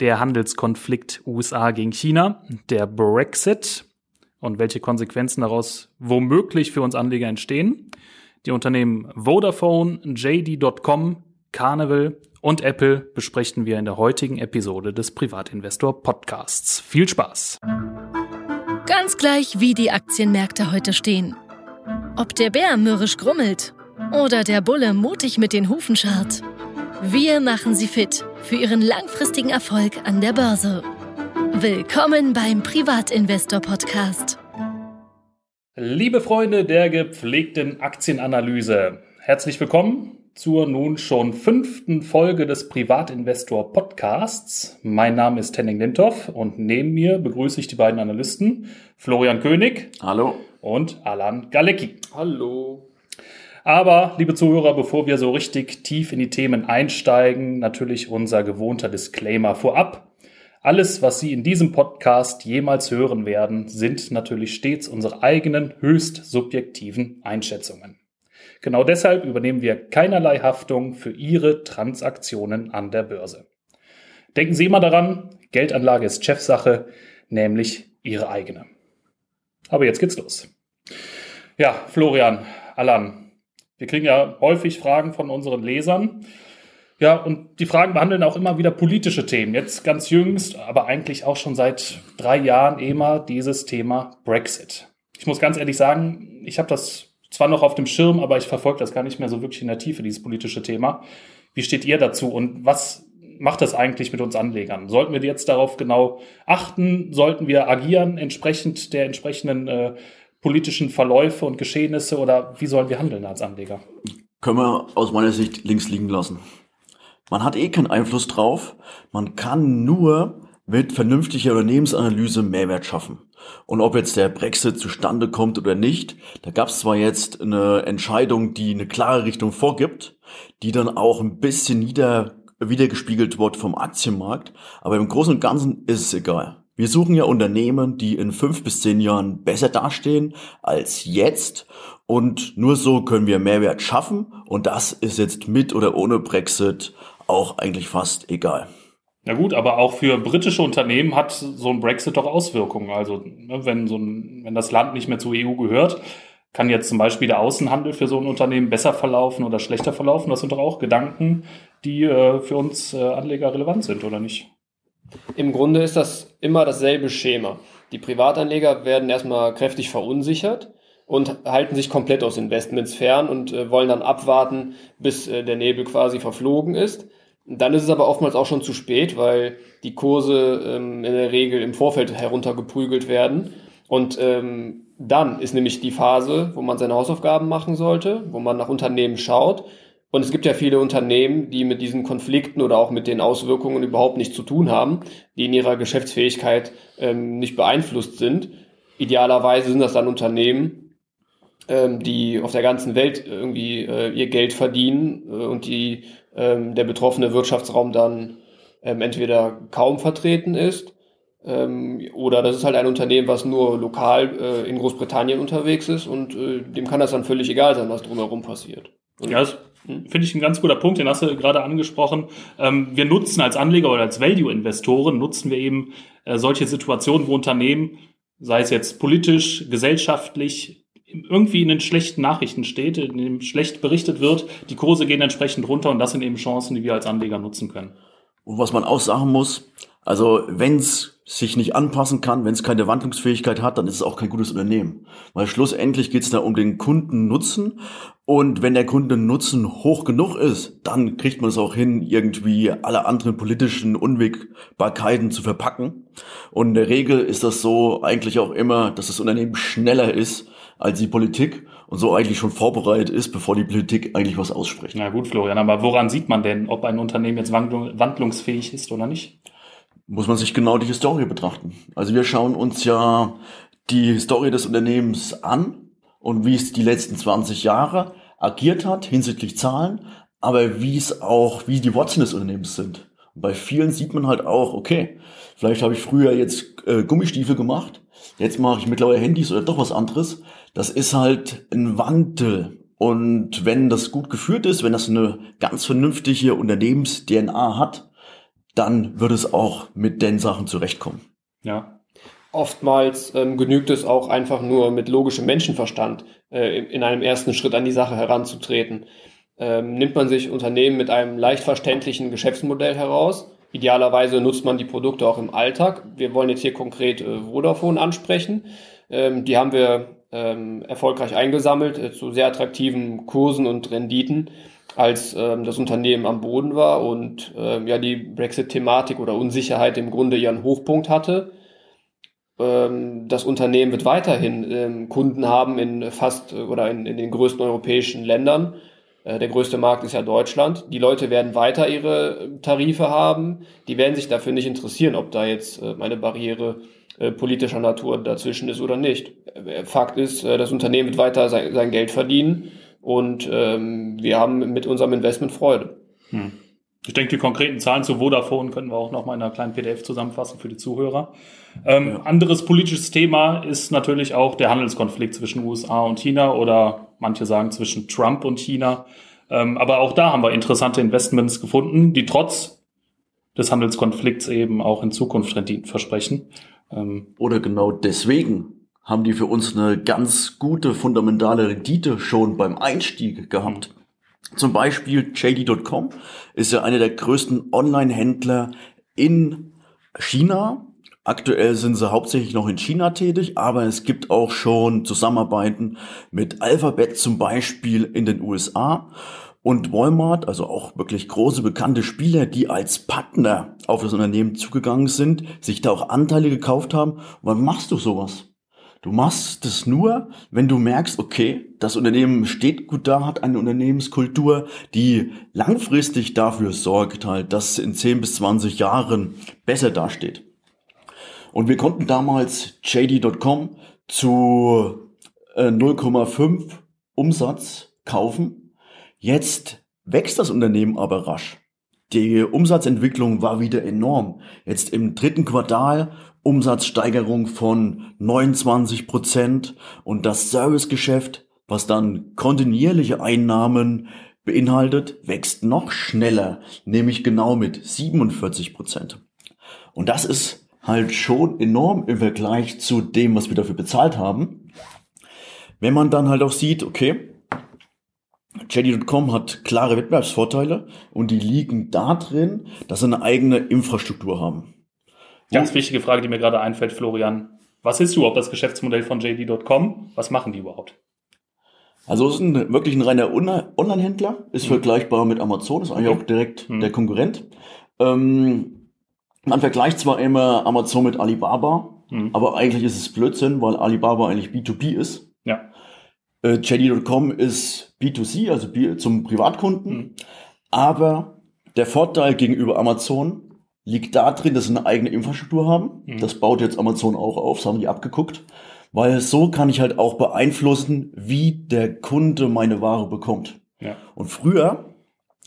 der Handelskonflikt USA gegen China, der Brexit und welche Konsequenzen daraus womöglich für uns Anleger entstehen. Die Unternehmen Vodafone, JD.com, Carnival und Apple besprechen wir in der heutigen Episode des Privatinvestor Podcasts. Viel Spaß! Ganz gleich, wie die Aktienmärkte heute stehen. Ob der Bär mürrisch grummelt oder der Bulle mutig mit den Hufen scharrt. Wir machen Sie fit für Ihren langfristigen Erfolg an der Börse. Willkommen beim Privatinvestor Podcast. Liebe Freunde der gepflegten Aktienanalyse, herzlich willkommen zur nun schon fünften Folge des Privatinvestor Podcasts. Mein Name ist Henning Lintoff und neben mir begrüße ich die beiden Analysten Florian König. Hallo. Und Alan Galecki. Hallo. Aber, liebe Zuhörer, bevor wir so richtig tief in die Themen einsteigen, natürlich unser gewohnter Disclaimer vorab. Alles, was Sie in diesem Podcast jemals hören werden, sind natürlich stets unsere eigenen höchst subjektiven Einschätzungen. Genau deshalb übernehmen wir keinerlei Haftung für Ihre Transaktionen an der Börse. Denken Sie immer daran, Geldanlage ist Chefsache, nämlich Ihre eigene. Aber jetzt geht's los. Ja, Florian, Alan, wir kriegen ja häufig Fragen von unseren Lesern. Ja, und die Fragen behandeln auch immer wieder politische Themen. Jetzt ganz jüngst, aber eigentlich auch schon seit drei Jahren immer dieses Thema Brexit. Ich muss ganz ehrlich sagen, ich habe das zwar noch auf dem Schirm, aber ich verfolge das gar nicht mehr so wirklich in der Tiefe, dieses politische Thema. Wie steht ihr dazu und was macht das eigentlich mit uns Anlegern? Sollten wir jetzt darauf genau achten? Sollten wir agieren entsprechend der entsprechenden äh, politischen Verläufe und Geschehnisse oder wie sollen wir handeln als Anleger? Können wir aus meiner Sicht links liegen lassen. Man hat eh keinen Einfluss drauf. Man kann nur mit vernünftiger Unternehmensanalyse Mehrwert schaffen. Und ob jetzt der Brexit zustande kommt oder nicht, da gab es zwar jetzt eine Entscheidung, die eine klare Richtung vorgibt, die dann auch ein bisschen nieder, wiedergespiegelt wird vom Aktienmarkt, aber im Großen und Ganzen ist es egal. Wir suchen ja Unternehmen, die in fünf bis zehn Jahren besser dastehen als jetzt. Und nur so können wir Mehrwert schaffen. Und das ist jetzt mit oder ohne Brexit auch eigentlich fast egal. Na gut, aber auch für britische Unternehmen hat so ein Brexit doch Auswirkungen. Also ne, wenn, so ein, wenn das Land nicht mehr zur EU gehört, kann jetzt zum Beispiel der Außenhandel für so ein Unternehmen besser verlaufen oder schlechter verlaufen. Das sind doch auch Gedanken, die äh, für uns äh, Anleger relevant sind, oder nicht? Im Grunde ist das immer dasselbe Schema. Die Privatanleger werden erstmal kräftig verunsichert und halten sich komplett aus Investments fern und äh, wollen dann abwarten, bis äh, der Nebel quasi verflogen ist. Dann ist es aber oftmals auch schon zu spät, weil die Kurse ähm, in der Regel im Vorfeld heruntergeprügelt werden. Und ähm, dann ist nämlich die Phase, wo man seine Hausaufgaben machen sollte, wo man nach Unternehmen schaut und es gibt ja viele Unternehmen, die mit diesen Konflikten oder auch mit den Auswirkungen überhaupt nichts zu tun haben, die in ihrer Geschäftsfähigkeit ähm, nicht beeinflusst sind. Idealerweise sind das dann Unternehmen, ähm, die auf der ganzen Welt irgendwie äh, ihr Geld verdienen äh, und die ähm, der betroffene Wirtschaftsraum dann ähm, entweder kaum vertreten ist ähm, oder das ist halt ein Unternehmen, was nur lokal äh, in Großbritannien unterwegs ist und äh, dem kann das dann völlig egal sein, was drumherum passiert. Ja, das finde ich ein ganz guter Punkt, den hast du gerade angesprochen. Ähm, wir nutzen als Anleger oder als Value-Investoren, nutzen wir eben äh, solche Situationen, wo Unternehmen, sei es jetzt politisch, gesellschaftlich, irgendwie in den schlechten Nachrichten steht, in dem schlecht berichtet wird, die Kurse gehen entsprechend runter und das sind eben Chancen, die wir als Anleger nutzen können. Und was man auch sagen muss, also wenn es sich nicht anpassen kann, wenn es keine Wandlungsfähigkeit hat, dann ist es auch kein gutes Unternehmen. Weil schlussendlich geht es da um den Kundennutzen und wenn der Kundennutzen hoch genug ist, dann kriegt man es auch hin, irgendwie alle anderen politischen Unwägbarkeiten zu verpacken. Und in der Regel ist das so eigentlich auch immer, dass das Unternehmen schneller ist als die Politik und so eigentlich schon vorbereitet ist, bevor die Politik eigentlich was ausspricht. Na gut, Florian, aber woran sieht man denn, ob ein Unternehmen jetzt wandlungsfähig ist oder nicht? Muss man sich genau die Historie betrachten. Also wir schauen uns ja die Historie des Unternehmens an und wie es die letzten 20 Jahre agiert hat hinsichtlich Zahlen, aber wie es auch, wie die Wurzeln des Unternehmens sind. Und bei vielen sieht man halt auch, okay, vielleicht habe ich früher jetzt äh, Gummistiefel gemacht, jetzt mache ich mittlerweile Handys oder doch was anderes. Das ist halt ein Wandel. Und wenn das gut geführt ist, wenn das eine ganz vernünftige Unternehmens-DNA hat, dann wird es auch mit den Sachen zurechtkommen. Ja. Oftmals ähm, genügt es auch einfach nur mit logischem Menschenverstand äh, in einem ersten Schritt an die Sache heranzutreten. Ähm, nimmt man sich Unternehmen mit einem leicht verständlichen Geschäftsmodell heraus, Idealerweise nutzt man die Produkte auch im Alltag. Wir wollen jetzt hier konkret äh, Vodafone ansprechen. Ähm, die haben wir ähm, erfolgreich eingesammelt äh, zu sehr attraktiven Kursen und Renditen, als ähm, das Unternehmen am Boden war und ähm, ja die Brexit-Thematik oder Unsicherheit im Grunde ihren Hochpunkt hatte. Ähm, das Unternehmen wird weiterhin ähm, Kunden haben in fast äh, oder in, in den größten europäischen Ländern äh, der größte Markt ist ja Deutschland. Die Leute werden weiter ihre äh, Tarife haben. Die werden sich dafür nicht interessieren, ob da jetzt äh, eine Barriere politischer Natur dazwischen ist oder nicht. Fakt ist, das Unternehmen wird weiter sein Geld verdienen und ähm, wir haben mit unserem Investment Freude. Hm. Ich denke, die konkreten Zahlen zu Vodafone können wir auch noch mal in einer kleinen PDF zusammenfassen für die Zuhörer. Ähm, ja. Anderes politisches Thema ist natürlich auch der Handelskonflikt zwischen USA und China oder manche sagen zwischen Trump und China. Ähm, aber auch da haben wir interessante Investments gefunden, die trotz des Handelskonflikts eben auch in Zukunft Renditen versprechen. Ähm, oder genau deswegen haben die für uns eine ganz gute fundamentale Rendite schon beim Einstieg gehabt. Zum Beispiel JD.com ist ja einer der größten Online-Händler in China. Aktuell sind sie hauptsächlich noch in China tätig, aber es gibt auch schon Zusammenarbeiten mit Alphabet zum Beispiel in den USA und Walmart, also auch wirklich große bekannte Spieler, die als Partner auf das Unternehmen zugegangen sind, sich da auch Anteile gekauft haben. wann machst du sowas? Du machst es nur, wenn du merkst, okay, das Unternehmen steht gut da, hat eine Unternehmenskultur, die langfristig dafür sorgt halt, dass in 10 bis 20 Jahren besser dasteht. Und wir konnten damals JD.com zu äh, 0,5 Umsatz kaufen. Jetzt wächst das Unternehmen aber rasch. Die Umsatzentwicklung war wieder enorm. Jetzt im dritten Quartal Umsatzsteigerung von 29 Prozent und das Servicegeschäft, was dann kontinuierliche Einnahmen beinhaltet, wächst noch schneller, nämlich genau mit 47 Prozent. Und das ist halt schon enorm im Vergleich zu dem, was wir dafür bezahlt haben. Wenn man dann halt auch sieht, okay, JD.com hat klare Wettbewerbsvorteile und die liegen da drin, dass sie eine eigene Infrastruktur haben. Ganz wichtige Frage, die mir gerade einfällt, Florian. Was ist überhaupt das Geschäftsmodell von JD.com? Was machen die überhaupt? Also es ist ein, wirklich ein reiner Online-Händler, ist mhm. vergleichbar mit Amazon, ist eigentlich okay. auch direkt mhm. der Konkurrent. Ähm, man vergleicht zwar immer Amazon mit Alibaba, mhm. aber eigentlich ist es Blödsinn, weil Alibaba eigentlich B2B ist. Ja. Äh, JD.com ist B2C, also zum Privatkunden. Mhm. Aber der Vorteil gegenüber Amazon liegt da drin, dass sie eine eigene Infrastruktur haben. Mhm. Das baut jetzt Amazon auch auf, das haben die abgeguckt. Weil so kann ich halt auch beeinflussen, wie der Kunde meine Ware bekommt. Ja. Und früher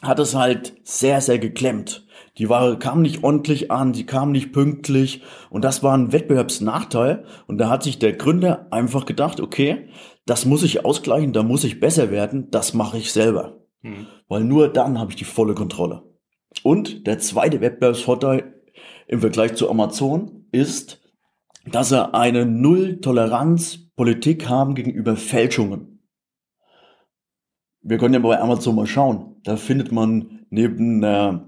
hat es halt sehr, sehr geklemmt. Die Ware kam nicht ordentlich an, sie kam nicht pünktlich und das war ein Wettbewerbsnachteil. Und da hat sich der Gründer einfach gedacht, okay, das muss ich ausgleichen, da muss ich besser werden, das mache ich selber. Mhm. Weil nur dann habe ich die volle Kontrolle. Und der zweite Wettbewerbsvorteil im Vergleich zu Amazon ist, dass sie eine Null-Toleranz-Politik haben gegenüber Fälschungen. Wir können ja bei Amazon mal schauen. Da findet man neben einer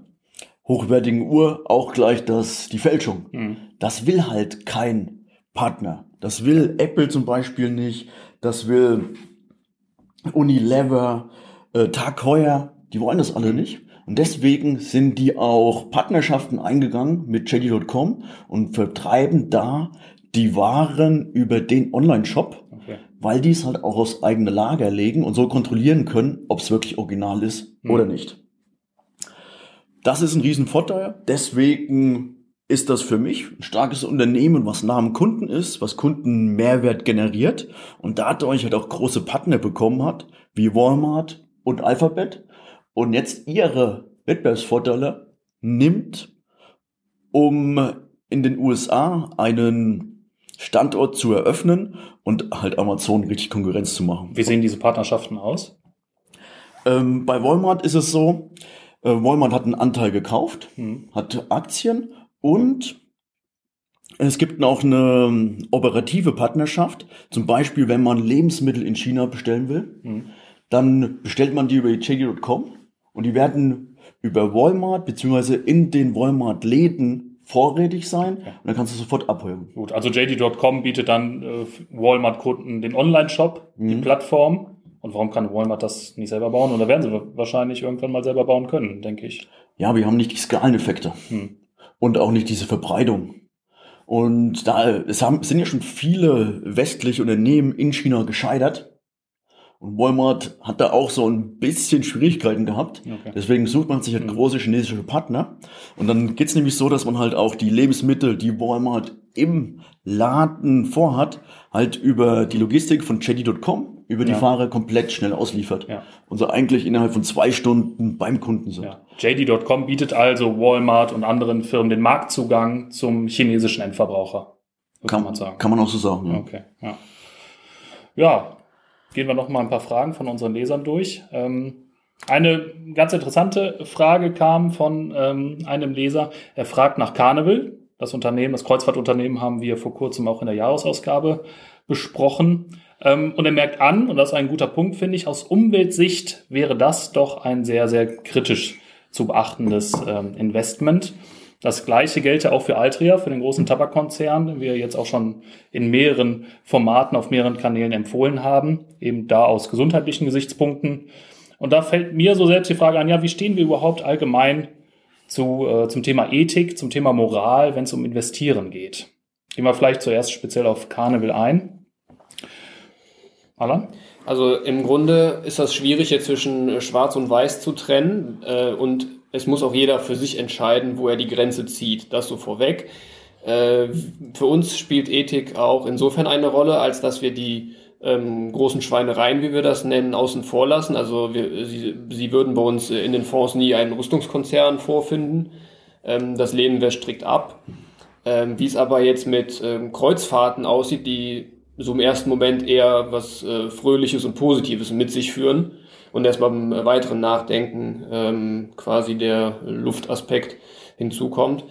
hochwertigen Uhr auch gleich das, die Fälschung. Mhm. Das will halt kein Partner. Das will Apple zum Beispiel nicht. Das will Unilever, äh, Tag Heuer. Die wollen das alle nicht. Und deswegen sind die auch Partnerschaften eingegangen mit JD.com und vertreiben da die Waren über den Online-Shop, okay. weil die es halt auch aus eigener Lager legen und so kontrollieren können, ob es wirklich original ist mhm. oder nicht. Das ist ein Riesenvorteil. Deswegen ist das für mich ein starkes Unternehmen, was nah am Kunden ist, was Kunden Mehrwert generiert und dadurch halt auch große Partner bekommen hat, wie Walmart und Alphabet und jetzt ihre Wettbewerbsvorteile nimmt, um in den USA einen Standort zu eröffnen und halt Amazon richtig Konkurrenz zu machen. Wie sehen diese Partnerschaften aus? Ähm, bei Walmart ist es so, Äh, Walmart hat einen Anteil gekauft, Hm. hat Aktien und es gibt noch eine operative Partnerschaft. Zum Beispiel, wenn man Lebensmittel in China bestellen will, Hm. dann bestellt man die über JD.com und die werden über Walmart beziehungsweise in den Walmart-Läden vorrätig sein und dann kannst du sofort abholen. Gut, also JD.com bietet dann äh, Walmart-Kunden den Online-Shop, die Mhm. Plattform. Und warum kann Walmart das nicht selber bauen? Oder werden sie wahrscheinlich irgendwann mal selber bauen können, denke ich. Ja, wir haben nicht die Skaleneffekte Hm. und auch nicht diese Verbreitung. Und da es haben, sind ja schon viele westliche Unternehmen in China gescheitert. Und Walmart hat da auch so ein bisschen Schwierigkeiten gehabt. Okay. Deswegen sucht man sich halt Mhm. große chinesische Partner. Und dann geht's nämlich so, dass man halt auch die Lebensmittel, die Walmart im Laden vorhat, halt über die Logistik von JD.com, über die Ja. Fahrer komplett schnell ausliefert. Ja. Und so eigentlich innerhalb von zwei Stunden beim Kunden sind. Ja. JD.com bietet also Walmart und anderen Firmen den Marktzugang zum chinesischen Endverbraucher. So kann, man sagen. Kann man auch so sagen. Ja. Okay, ja. Ja, gehen wir noch mal ein paar Fragen von unseren Lesern durch. Ähm, eine ganz interessante Frage kam von ähm, einem Leser. Er fragt nach Carnival. Das Unternehmen, das Kreuzfahrtunternehmen haben wir vor kurzem auch in der Jahresausgabe besprochen. Ähm, und er merkt an, und das ist ein guter Punkt, finde ich, aus Umweltsicht wäre das doch ein sehr, sehr kritisch zu beachtendes Investment. Das gleiche gelte auch für Altria, für den großen Tabakkonzern, den wir jetzt auch schon in mehreren Formaten auf mehreren Kanälen empfohlen haben, eben da aus gesundheitlichen Gesichtspunkten. Und da fällt mir so selbst die Frage an, ja, wie stehen wir überhaupt allgemein zu, äh, zum Thema Ethik, zum Thema Moral, wenn es um Investieren geht? Gehen wir vielleicht zuerst speziell auf Carnival ein. Alan? Also im Grunde ist das schwierig, jetzt zwischen äh, Schwarz und Weiß zu trennen. Äh, und es muss auch jeder für sich entscheiden, wo er die Grenze zieht. Das so vorweg. Äh, für uns spielt Ethik auch insofern eine Rolle, als dass wir die ähm, großen Schweinereien, wie wir das nennen, außen vor lassen. Also wir, sie, sie würden bei uns in den Fonds nie einen Rüstungskonzern vorfinden. Ähm, das lehnen wir strikt ab. Ähm, wie es aber jetzt mit ähm, Kreuzfahrten aussieht, die so im ersten Moment eher was äh, Fröhliches und Positives mit sich führen und erst beim weiteren Nachdenken ähm, quasi der Luftaspekt hinzukommt.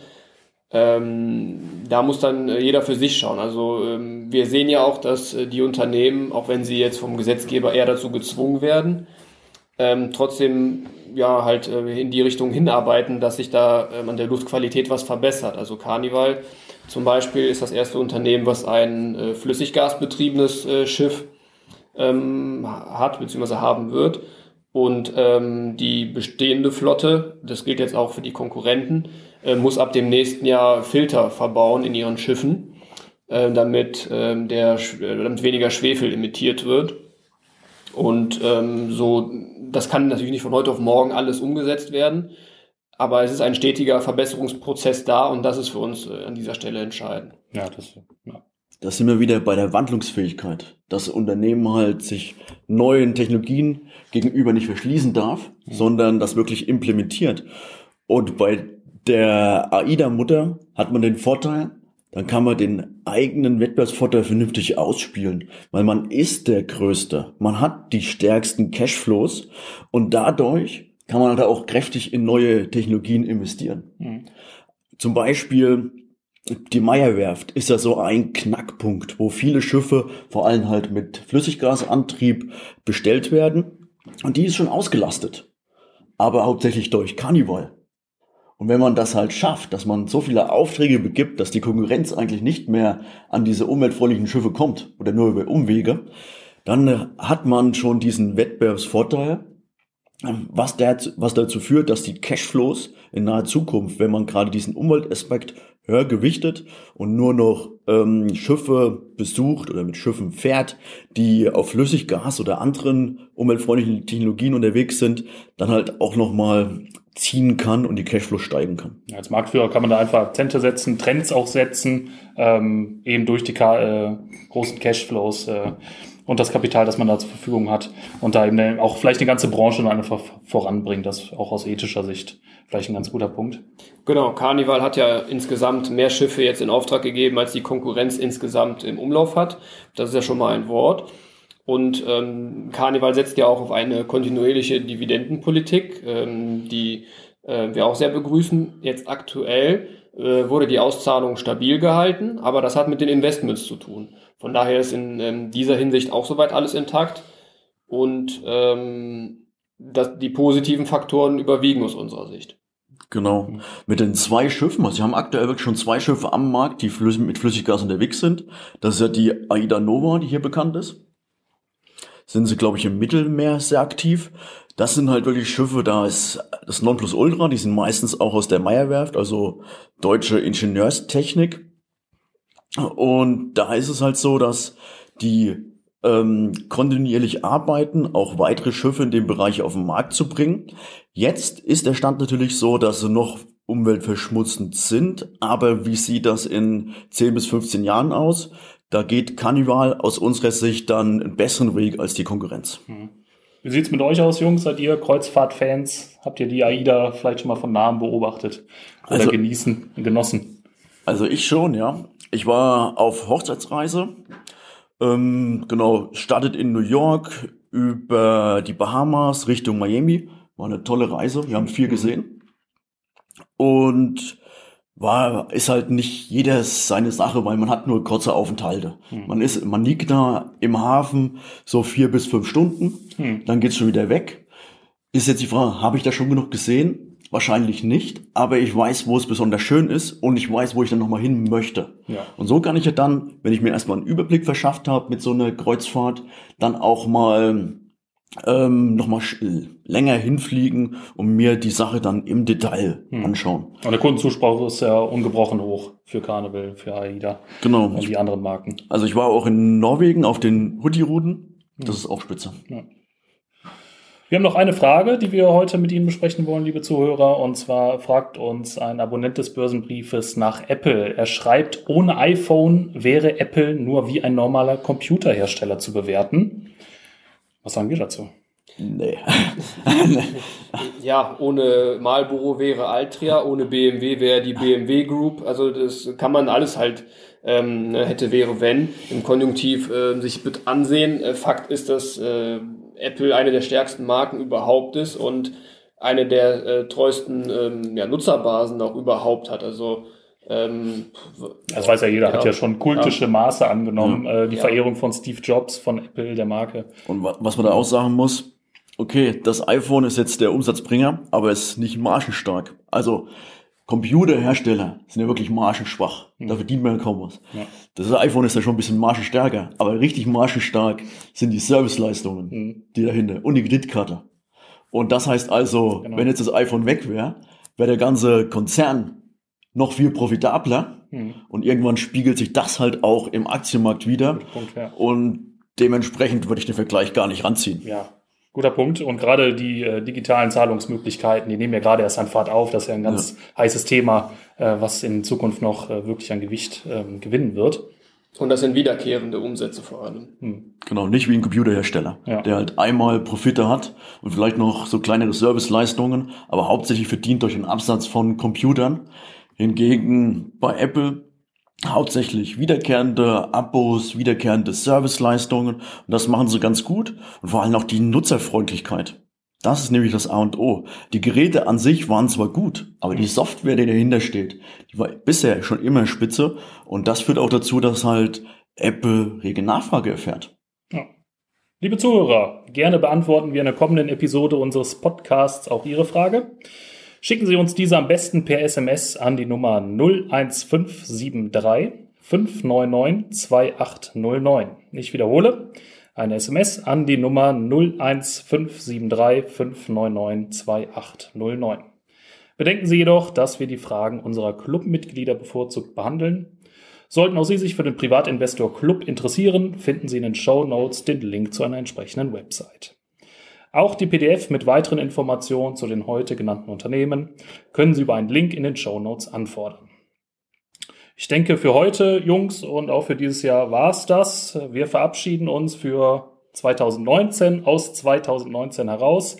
Ähm, da muss dann äh, jeder für sich schauen. Also ähm, wir sehen ja auch, dass äh, die Unternehmen, auch wenn sie jetzt vom Gesetzgeber eher dazu gezwungen werden, ähm, trotzdem ja halt äh, in die Richtung hinarbeiten, dass sich da ähm, an der Luftqualität was verbessert. Also Carnival zum Beispiel ist das erste Unternehmen, was ein äh, flüssiggasbetriebenes äh, Schiff ähm, hat bzw. haben wird. Und ähm, die bestehende Flotte, das gilt jetzt auch für die Konkurrenten, äh, muss ab dem nächsten Jahr Filter verbauen in ihren Schiffen, äh, damit, ähm, der, äh, damit weniger Schwefel emittiert wird. Und ähm, so, das kann natürlich nicht von heute auf morgen alles umgesetzt werden, aber es ist ein stetiger Verbesserungsprozess da und das ist für uns äh, an dieser Stelle entscheidend. Ja, das, ja. Da sind wir wieder bei der Wandlungsfähigkeit. Das Unternehmen halt sich neuen Technologien gegenüber nicht verschließen darf, sondern das wirklich implementiert. Und bei der AIDA-Mutter hat man den Vorteil, dann kann man den eigenen Wettbewerbsvorteil vernünftig ausspielen, weil man ist der Größte. Man hat die stärksten Cashflows und dadurch kann man halt auch kräftig in neue Technologien investieren. Mhm. Zum Beispiel die Meierwerft ist ja so ein Knackpunkt, wo viele Schiffe, vor allem halt mit Flüssiggasantrieb, bestellt werden. Und die ist schon ausgelastet. Aber hauptsächlich durch Carnival. Und wenn man das halt schafft, dass man so viele Aufträge begibt, dass die Konkurrenz eigentlich nicht mehr an diese umweltfreundlichen Schiffe kommt oder nur über Umwege, dann äh, hat man schon diesen Wettbewerbsvorteil, ähm, was, der, was dazu führt, dass die Cashflows in naher Zukunft, wenn man gerade diesen Umweltaspekt höher gewichtet und nur noch ähm, Schiffe besucht oder mit Schiffen fährt, die auf Flüssiggas oder anderen umweltfreundlichen Technologien unterwegs sind, dann halt auch nochmal ziehen kann und die Cashflow steigen kann. Ja, Als Marktführer kann man da einfach Akzente setzen, Trends auch setzen, ähm, eben durch die äh, großen Cashflows äh, und das Kapital, das man da zur Verfügung hat und da eben auch vielleicht eine ganze Branche einfach voranbringt. Das auch aus ethischer Sicht vielleicht ein ganz guter Punkt. Genau, Carnival hat ja insgesamt mehr Schiffe jetzt in Auftrag gegeben, als die Konkurrenz insgesamt im Umlauf hat. Das ist ja schon mal ein Wort. Und ähm, Carnival setzt ja auch auf eine kontinuierliche Dividendenpolitik, ähm, die äh, wir auch sehr begrüßen. Jetzt aktuell äh, wurde die Auszahlung stabil gehalten, aber das hat mit den Investments zu tun. Von daher ist in ähm, dieser Hinsicht auch soweit alles intakt. Und ähm, das, die positiven Faktoren überwiegen aus unserer Sicht. Genau. Mit den zwei Schiffen, also sie haben aktuell wirklich schon zwei Schiffe am Markt, die mit Flüssiggas unterwegs sind. Das ist ja die Aida Nova, die hier bekannt ist. Sind sie, glaube ich, im Mittelmeer sehr aktiv. Das sind halt wirklich Schiffe, da ist das Nonplusultra, die sind meistens auch aus der Meyerwerft, also deutsche Ingenieurstechnik. Und da ist es halt so, dass die ähm, kontinuierlich arbeiten, auch weitere Schiffe in dem Bereich auf den Markt zu bringen. Jetzt ist der Stand natürlich so, dass sie noch umweltverschmutzend sind, aber wie sieht das in 10 bis 15 Jahren aus? Da geht Carnival aus unserer Sicht dann einen besseren Weg als die Konkurrenz. Hm. Wie sieht's mit euch aus, Jungs? Seid ihr Kreuzfahrtfans? Habt ihr die AIDA vielleicht schon mal von Namen beobachtet oder also, genießen, genossen? Also ich schon, ja. Ich war auf Hochzeitsreise ähm, genau, startet in New York über die Bahamas Richtung Miami. War eine tolle Reise. Wir haben viel gesehen. Und war, ist halt nicht jeder seine Sache, weil man hat nur kurze Aufenthalte. Hm. Man ist, man liegt da im Hafen so vier bis fünf Stunden. Hm. Dann geht's schon wieder weg. Ist jetzt die Frage, habe ich da schon genug gesehen? Wahrscheinlich nicht, aber ich weiß, wo es besonders schön ist und ich weiß, wo ich dann nochmal hin möchte. Ja. Und so kann ich ja dann, wenn ich mir erstmal einen Überblick verschafft habe mit so einer Kreuzfahrt, dann auch mal ähm, nochmal länger hinfliegen und mir die Sache dann im Detail hm. anschauen. Und der Kundenzuspruch ist ja ungebrochen hoch für Carnival, für AIDA genau. und die anderen Marken. Also ich war auch in Norwegen auf den Hoodie-Routen. Das hm. ist auch spitze. Ja. Wir haben noch eine Frage, die wir heute mit Ihnen besprechen wollen, liebe Zuhörer. Und zwar fragt uns ein Abonnent des Börsenbriefes nach Apple. Er schreibt, ohne iPhone wäre Apple nur wie ein normaler Computerhersteller zu bewerten. Was sagen wir dazu? Nee. ja, ohne Marlboro wäre Altria, ohne BMW wäre die BMW Group. Also das kann man alles halt ähm, ne, hätte, wäre, wenn im Konjunktiv äh, sich mit ansehen. Äh, Fakt ist, dass äh, Apple eine der stärksten Marken überhaupt ist und eine der äh, treuesten ähm, ja, Nutzerbasen auch überhaupt hat. Also ähm, das weiß ja jeder, ja, hat ja schon kultische ja. Maße angenommen, ja. äh, die Verehrung von Steve Jobs, von Apple, der Marke. Und was man da auch sagen muss, okay, das iPhone ist jetzt der Umsatzbringer, aber es ist nicht margenstark. Also Computerhersteller sind ja wirklich margenschwach. Mhm. Da verdient man ja kaum was. Ja. Das iPhone ist ja schon ein bisschen margenstärker, aber richtig margenstark sind die Serviceleistungen, mhm. die dahinter und die Kreditkarte. Und das heißt also, genau. wenn jetzt das iPhone weg wäre, wäre der ganze Konzern noch viel profitabler mhm. und irgendwann spiegelt sich das halt auch im Aktienmarkt wieder. Punkt, ja. Und dementsprechend würde ich den Vergleich gar nicht ranziehen. Ja, Guter Punkt. Und gerade die äh, digitalen Zahlungsmöglichkeiten, die nehmen ja gerade erst an Fahrt auf. Das ist ja ein ganz ja. heißes Thema, äh, was in Zukunft noch äh, wirklich an Gewicht ähm, gewinnen wird. Und das sind wiederkehrende Umsätze vor allem. Hm. Genau, nicht wie ein Computerhersteller, ja. der halt einmal Profite hat und vielleicht noch so kleinere Serviceleistungen, aber hauptsächlich verdient durch den Absatz von Computern. Hingegen bei Apple hauptsächlich wiederkehrende Abos, wiederkehrende Serviceleistungen und das machen sie ganz gut und vor allem auch die Nutzerfreundlichkeit. Das ist nämlich das A und O. Die Geräte an sich waren zwar gut, aber die Software, die dahinter steht, die war bisher schon immer spitze und das führt auch dazu, dass halt Apple rege Nachfrage erfährt. Ja. Liebe Zuhörer, gerne beantworten wir in der kommenden Episode unseres Podcasts auch Ihre Frage. Schicken Sie uns diese am besten per SMS an die Nummer 01573 599 2809. Ich wiederhole, eine SMS an die Nummer 01573 599 2809. Bedenken Sie jedoch, dass wir die Fragen unserer Clubmitglieder bevorzugt behandeln. Sollten auch Sie sich für den Privatinvestor Club interessieren, finden Sie in den Show Notes den Link zu einer entsprechenden Website. Auch die PDF mit weiteren Informationen zu den heute genannten Unternehmen können Sie über einen Link in den Show Notes anfordern. Ich denke, für heute, Jungs, und auch für dieses Jahr war es das. Wir verabschieden uns für 2019 aus 2019 heraus.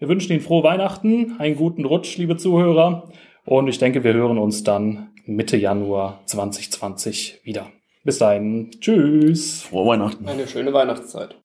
Wir wünschen Ihnen frohe Weihnachten, einen guten Rutsch, liebe Zuhörer. Und ich denke, wir hören uns dann Mitte Januar 2020 wieder. Bis dahin. Tschüss. Frohe Weihnachten. Eine schöne Weihnachtszeit.